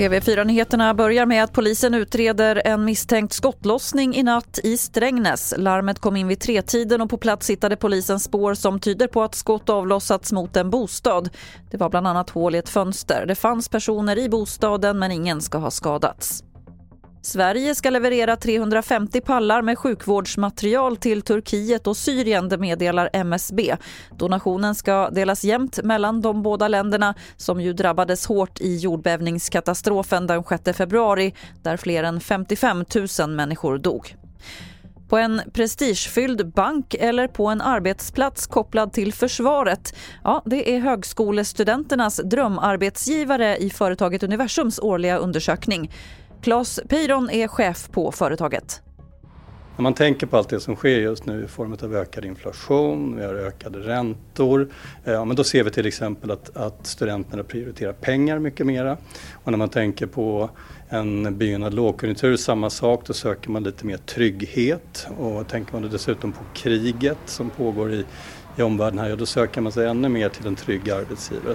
TV4-nyheterna börjar med att polisen utreder en misstänkt skottlossning i natt i Strängnäs. Larmet kom in vid tretiden och på plats hittade polisen spår som tyder på att skott avlossats mot en bostad. Det var bland annat hål i ett fönster. Det fanns personer i bostaden men ingen ska ha skadats. Sverige ska leverera 350 pallar med sjukvårdsmaterial till Turkiet och Syrien, det meddelar MSB. Donationen ska delas jämnt mellan de båda länderna som ju drabbades hårt i jordbävningskatastrofen den 6 februari där fler än 55 000 människor dog. På en prestigefylld bank eller på en arbetsplats kopplad till försvaret. Ja, det är högskolestudenternas drömarbetsgivare i företaget Universums årliga undersökning. Claes Pyron är chef på företaget. När man tänker på allt det som sker just nu i form av ökad inflation, vi har ökade räntor. Eh, ja, men då ser vi till exempel att, att studenterna prioriterar pengar mycket mera. Och när man tänker på en begynnande lågkonjunktur, samma sak, då söker man lite mer trygghet. Och tänker man dessutom på kriget som pågår i, i omvärlden här, ja, då söker man sig ännu mer till en trygg arbetsgivare.